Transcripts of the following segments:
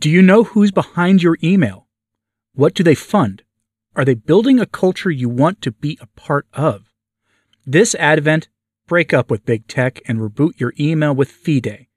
Do you know who's behind your email? What do they fund? Are they building a culture you want to be a part of? This Advent, break up with big tech and reboot your email with Fidei.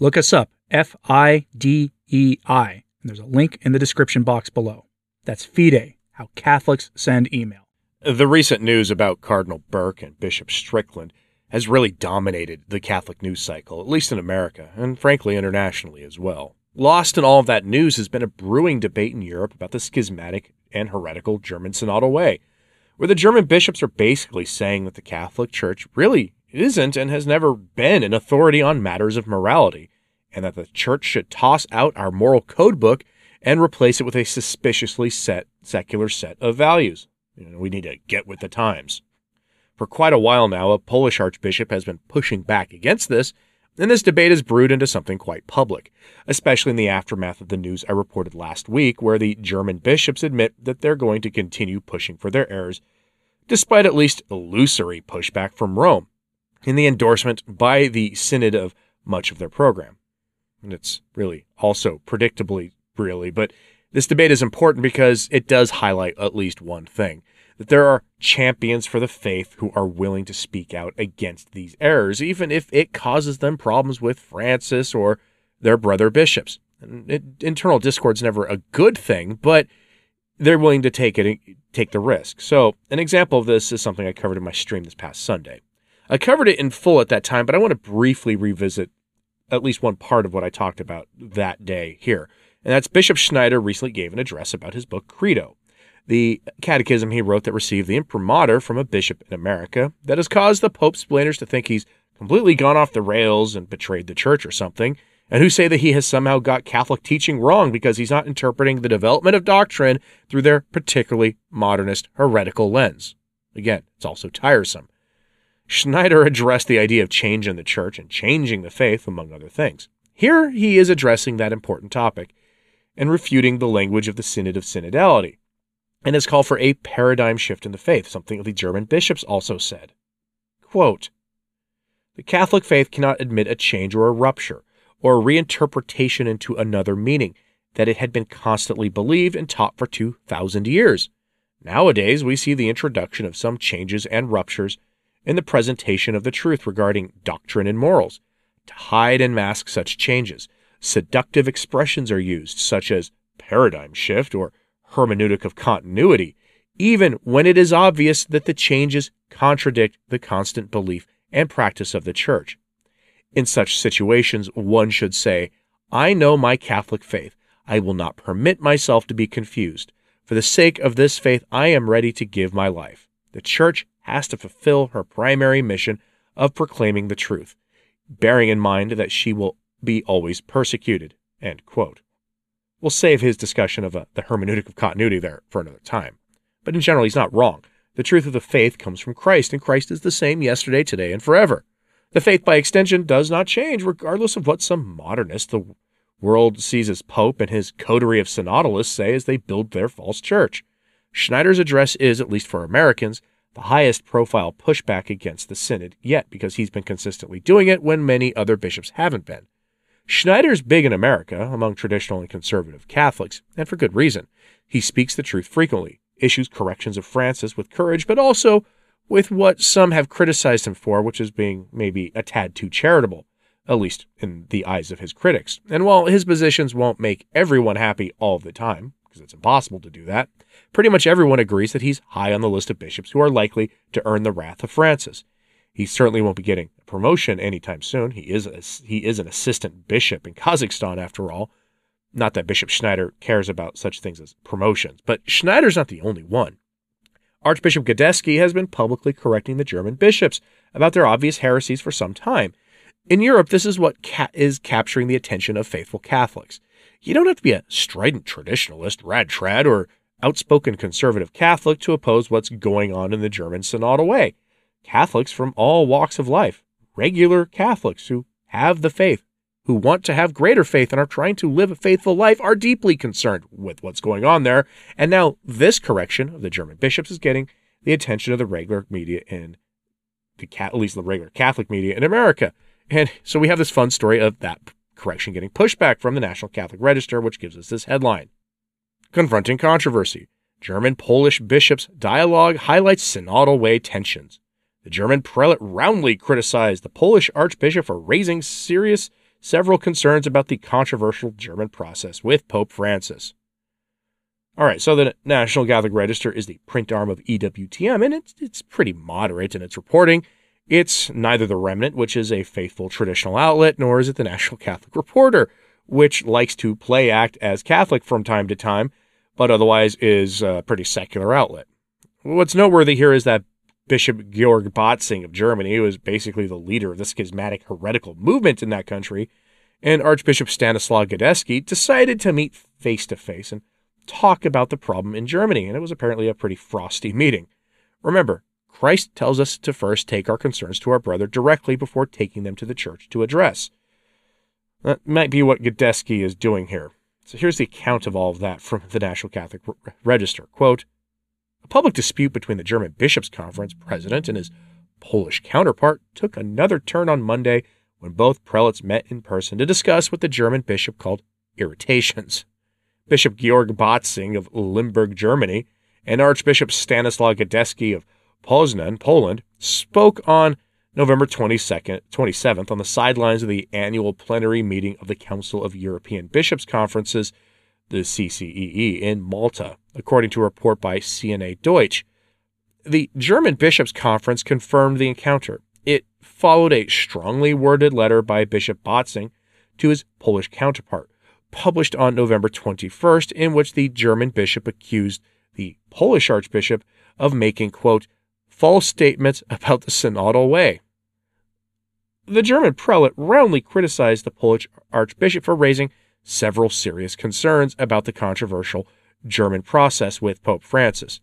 Look us up, F I D E I, and there's a link in the description box below. That's Fidei, how Catholics send email. The recent news about Cardinal Burke and Bishop Strickland has really dominated the Catholic news cycle, at least in America, and frankly internationally as well. Lost in all of that news has been a brewing debate in Europe about the schismatic and heretical German synodal way, where the German bishops are basically saying that the Catholic Church really isn't and has never been an authority on matters of morality, and that the Church should toss out our moral code book and replace it with a suspiciously set secular set of values. You know, we need to get with the times. For quite a while now, a Polish archbishop has been pushing back against this, and this debate has brewed into something quite public, especially in the aftermath of the news I reported last week, where the German bishops admit that they're going to continue pushing for their errors, despite at least illusory pushback from Rome, in the endorsement by the Synod of much of their program. And it's really also predictably really, but this debate is important because it does highlight at least one thing that there are champions for the faith who are willing to speak out against these errors, even if it causes them problems with Francis or their brother bishops. It, internal discord's never a good thing, but they're willing to take it, take the risk. So, an example of this is something I covered in my stream this past Sunday. I covered it in full at that time, but I want to briefly revisit at least one part of what I talked about that day here. And that's Bishop Schneider recently gave an address about his book Credo the catechism he wrote that received the imprimatur from a bishop in America that has caused the Pope's splainers to think he's completely gone off the rails and betrayed the church or something, and who say that he has somehow got Catholic teaching wrong because he's not interpreting the development of doctrine through their particularly modernist heretical lens. Again, it's also tiresome. Schneider addressed the idea of change in the church and changing the faith, among other things. Here he is addressing that important topic and refuting the language of the Synod of Synodality, and has called for a paradigm shift in the faith, something the German bishops also said. Quote, the Catholic faith cannot admit a change or a rupture, or a reinterpretation into another meaning that it had been constantly believed and taught for 2,000 years. Nowadays, we see the introduction of some changes and ruptures in the presentation of the truth regarding doctrine and morals. To hide and mask such changes, seductive expressions are used, such as paradigm shift or hermeneutic of continuity, even when it is obvious that the changes contradict the constant belief and practice of the Church. In such situations, one should say, I know my Catholic faith. I will not permit myself to be confused. For the sake of this faith, I am ready to give my life. The Church has to fulfill her primary mission of proclaiming the truth, bearing in mind that she will be always persecuted. We'll save his discussion of uh, the hermeneutic of continuity there for another time. But in general, he's not wrong. The truth of the faith comes from Christ, and Christ is the same yesterday, today, and forever. The faith, by extension, does not change, regardless of what some modernists the world sees as Pope and his coterie of synodalists say as they build their false church. Schneider's address is, at least for Americans, the highest profile pushback against the Synod yet because he's been consistently doing it when many other bishops haven't been. Schneider's big in America among traditional and conservative Catholics, and for good reason. He speaks the truth frequently, issues corrections of Francis with courage, but also with what some have criticized him for, which is being maybe a tad too charitable, at least in the eyes of his critics. And while his positions won't make everyone happy all the time, because it's impossible to do that, pretty much everyone agrees that he's high on the list of bishops who are likely to earn the wrath of Francis. He certainly won't be getting a promotion anytime soon. He is a, he is an assistant bishop in Kazakhstan, after all. Not that Bishop Schneider cares about such things as promotions, but Schneider's not the only one. Archbishop Gadecki has been publicly correcting the German bishops about their obvious heresies for some time. In Europe, this is what ca- is capturing the attention of faithful Catholics. You don't have to be a strident traditionalist, rad trad, or outspoken conservative Catholic to oppose what's going on in the German synodal way. Catholics from all walks of life, regular Catholics who have the faith, who want to have greater faith and are trying to live a faithful life, are deeply concerned with what's going on there. And now this correction of the German bishops is getting the attention of the regular media in the at least the regular Catholic media in America. And so we have this fun story of that correction getting pushback from the National Catholic Register, which gives us this headline Confronting controversy. German Polish bishops' dialogue highlights synodal way tensions. The German prelate roundly criticized the Polish archbishop for raising serious several concerns about the controversial German process with Pope Francis. All right, so the National Catholic Register is the print arm of EWTN, and it's, it's pretty moderate in its reporting. It's neither the Remnant, which is a faithful traditional outlet, nor is it the National Catholic Reporter, which likes to play act as Catholic from time to time, but otherwise is a pretty secular outlet. What's noteworthy here is that Bishop Georg Bätzing of Germany, who was basically the leader of the schismatic heretical movement in that country, and Archbishop Stanislaw Gadecki decided to meet face to face and talk about the problem in Germany, and it was apparently a pretty frosty meeting. Remember, Christ tells us to first take our concerns to our brother directly before taking them to the church to address. That might be what Gadecki is doing here. So here's the account of all of that from the National Catholic Register. Quote, a public dispute between the German Bishops' Conference president and his Polish counterpart took another turn on Monday when both prelates met in person to discuss what the German bishop called irritations. Bishop Georg Bätzing of Limburg, Germany, and Archbishop Stanislaw Gadecki of Poznan, Poland, spoke on November 22nd, 27th on the sidelines of the annual plenary meeting of the Council of European Bishops' Conferences, the CCEE, in Malta, according to a report by CNA Deutsch. The German Bishops' Conference confirmed the encounter. It followed a strongly worded letter by Bishop Bätzing to his Polish counterpart, published on November 21st, in which the German bishop accused the Polish archbishop of making, quote, false statements about the synodal way. The German prelate roundly criticized the Polish archbishop for raising several serious concerns about the controversial German process with Pope Francis.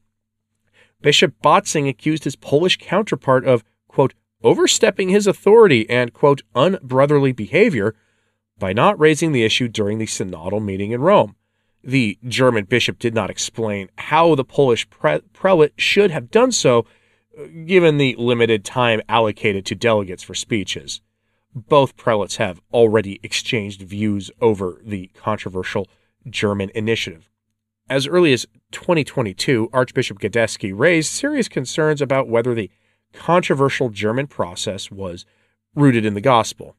Bishop Bätzing accused his Polish counterpart of, quote, overstepping his authority and, quote, unbrotherly behavior by not raising the issue during the synodal meeting in Rome. The German bishop did not explain how the Polish pre- prelate should have done so, uh, given the limited time allocated to delegates for speeches. Both prelates have already exchanged views over the controversial German initiative. As early as 2022, Archbishop Gadecki raised serious concerns about whether the controversial German process was rooted in the gospel.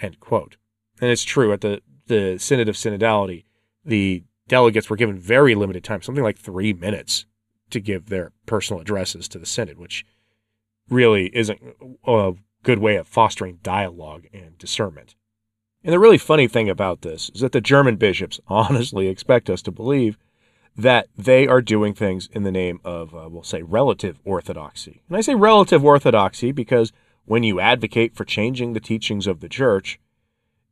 End quote. And it's true, at the, the Synod of Synodality, the delegates were given very limited time, something like three minutes, to give their personal addresses to the Synod, which really isn't a good way of fostering dialogue and discernment. And the really funny thing about this is that the German bishops honestly expect us to believe that they are doing things in the name of, uh, we'll say, relative orthodoxy. And I say relative orthodoxy because when you advocate for changing the teachings of the church,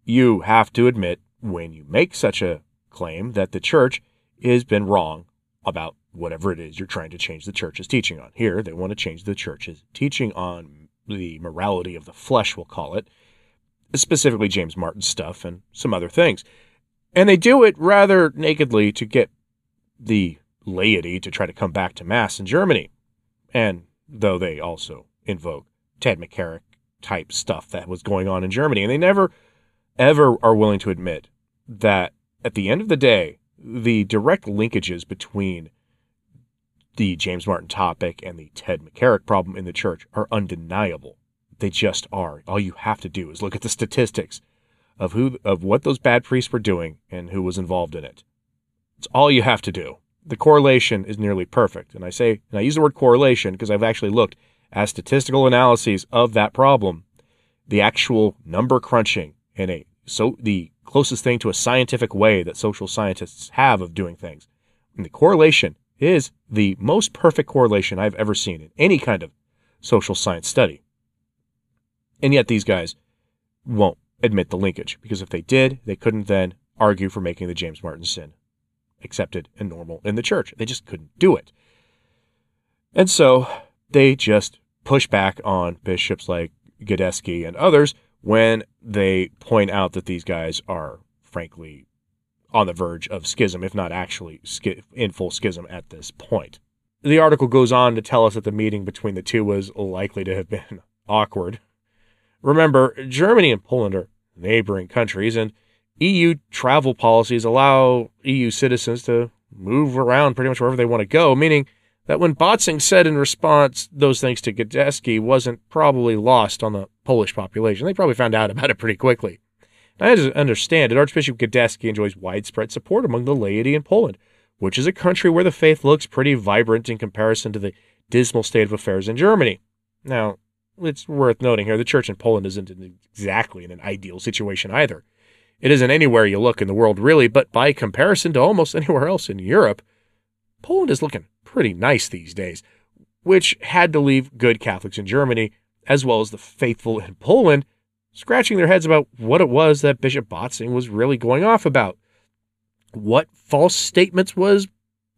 you have to admit when you make such a claim that the church has been wrong about whatever it is you're trying to change the church's teaching on. Here, they want to change the church's teaching on the morality of the flesh, we'll call it, specifically James Martin stuff and some other things. And they do it rather nakedly to get the laity to try to come back to Mass in Germany. And though they also invoke Ted McCarrick type stuff that was going on in Germany, and they never ever are willing to admit that at the end of the day, the direct linkages between the James Martin topic and the Ted McCarrick problem in the church are undeniable. They just are. All you have to do is look at the statistics of who of what those bad priests were doing and who was involved in it. It's all you have to do. The correlation is nearly perfect. And I say and I use the word correlation because I've actually looked at statistical analyses of that problem. The actual number crunching in a so the closest thing to a scientific way that social scientists have of doing things. And the correlation is the most perfect correlation I've ever seen in any kind of social science study. And yet these guys won't admit the linkage because if they did, they couldn't then argue for making the James Martin sin accepted and normal in the church. They just couldn't do it. And so they just push back on bishops like Gadecki and others when they point out that these guys are, frankly, on the verge of schism, if not actually in full schism at this point. The article goes on to tell us that the meeting between the two was likely to have been awkward. Remember, Germany and Poland are neighboring countries, and EU travel policies allow EU citizens to move around pretty much wherever they want to go, meaning that when Bätzing said in response those things to Gadecki wasn't probably lost on the Polish population. They probably found out about it pretty quickly. Now, I understand it, Archbishop Gadecki enjoys widespread support among the laity in Poland, which is a country where the faith looks pretty vibrant in comparison to the dismal state of affairs in Germany. Now, it's worth noting here the church in Poland isn't exactly in an ideal situation either. It isn't anywhere you look in the world, really, but by comparison to almost anywhere else in Europe, Poland is looking pretty nice these days, which had to leave good Catholics in Germany, as well as the faithful in Poland, scratching their heads about what it was that Bishop Bätzing was really going off about. What false statements was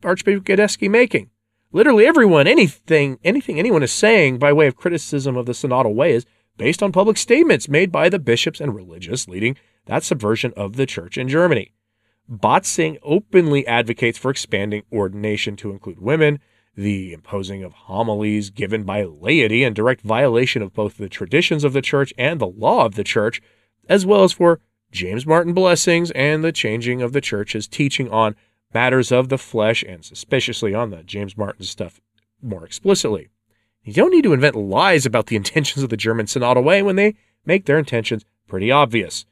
Archbishop Gadecki making? Literally everyone, anything, anything anyone is saying by way of criticism of the synodal way is based on public statements made by the bishops and religious leading that subversion of the church in Germany. Bätzing openly advocates for expanding ordination to include women, the imposing of homilies given by laity in direct violation of both the traditions of the church and the law of the church, as well as for James Martin blessings and the changing of the church's teaching on matters of the flesh and suspiciously on the James Martin stuff more explicitly. You don't need to invent lies about the intentions of the German synodal way when they make their intentions pretty obvious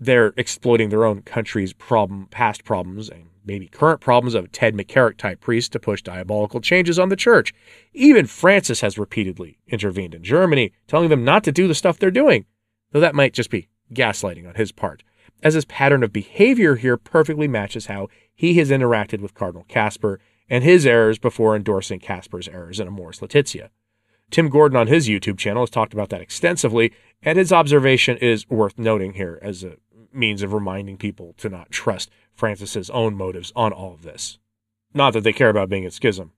they're exploiting their own country's problem, past problems, and maybe current problems of Ted McCarrick type priests to push diabolical changes on the church. Even Francis has repeatedly intervened in Germany, telling them not to do the stuff they're doing, though that might just be gaslighting on his part, as his pattern of behavior here perfectly matches how he has interacted with Cardinal Kasper and his errors before endorsing Kasper's errors in Amoris Laetitia. Tim Gordon on his YouTube channel has talked about that extensively, and his observation is worth noting here as a means of reminding people to not trust Francis's own motives on all of this. Not that they care about being in schism.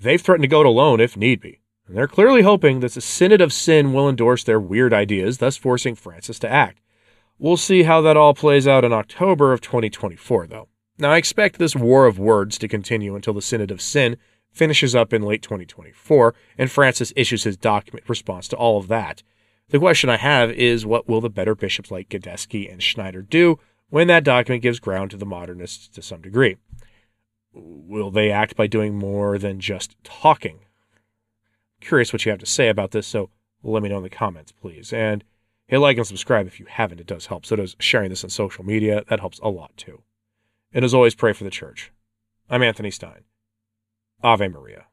They've threatened to go it alone if need be, and they're clearly hoping that the Synod of Sin will endorse their weird ideas, thus forcing Francis to act. We'll see how that all plays out in October of 2024, though. Now, I expect this war of words to continue until the Synod of Sin finishes up in late 2024 and Francis issues his document response to all of that. The question I have is what will the better bishops like Gadecki and Schneider do when that document gives ground to the modernists to some degree? Will they act by doing more than just talking? Curious what you have to say about this, so let me know in the comments, please. And hit like and subscribe if you haven't. It does help. So does sharing this on social media. That helps a lot too. And as always, pray for the church. I'm Anthony Stine. Ave Maria.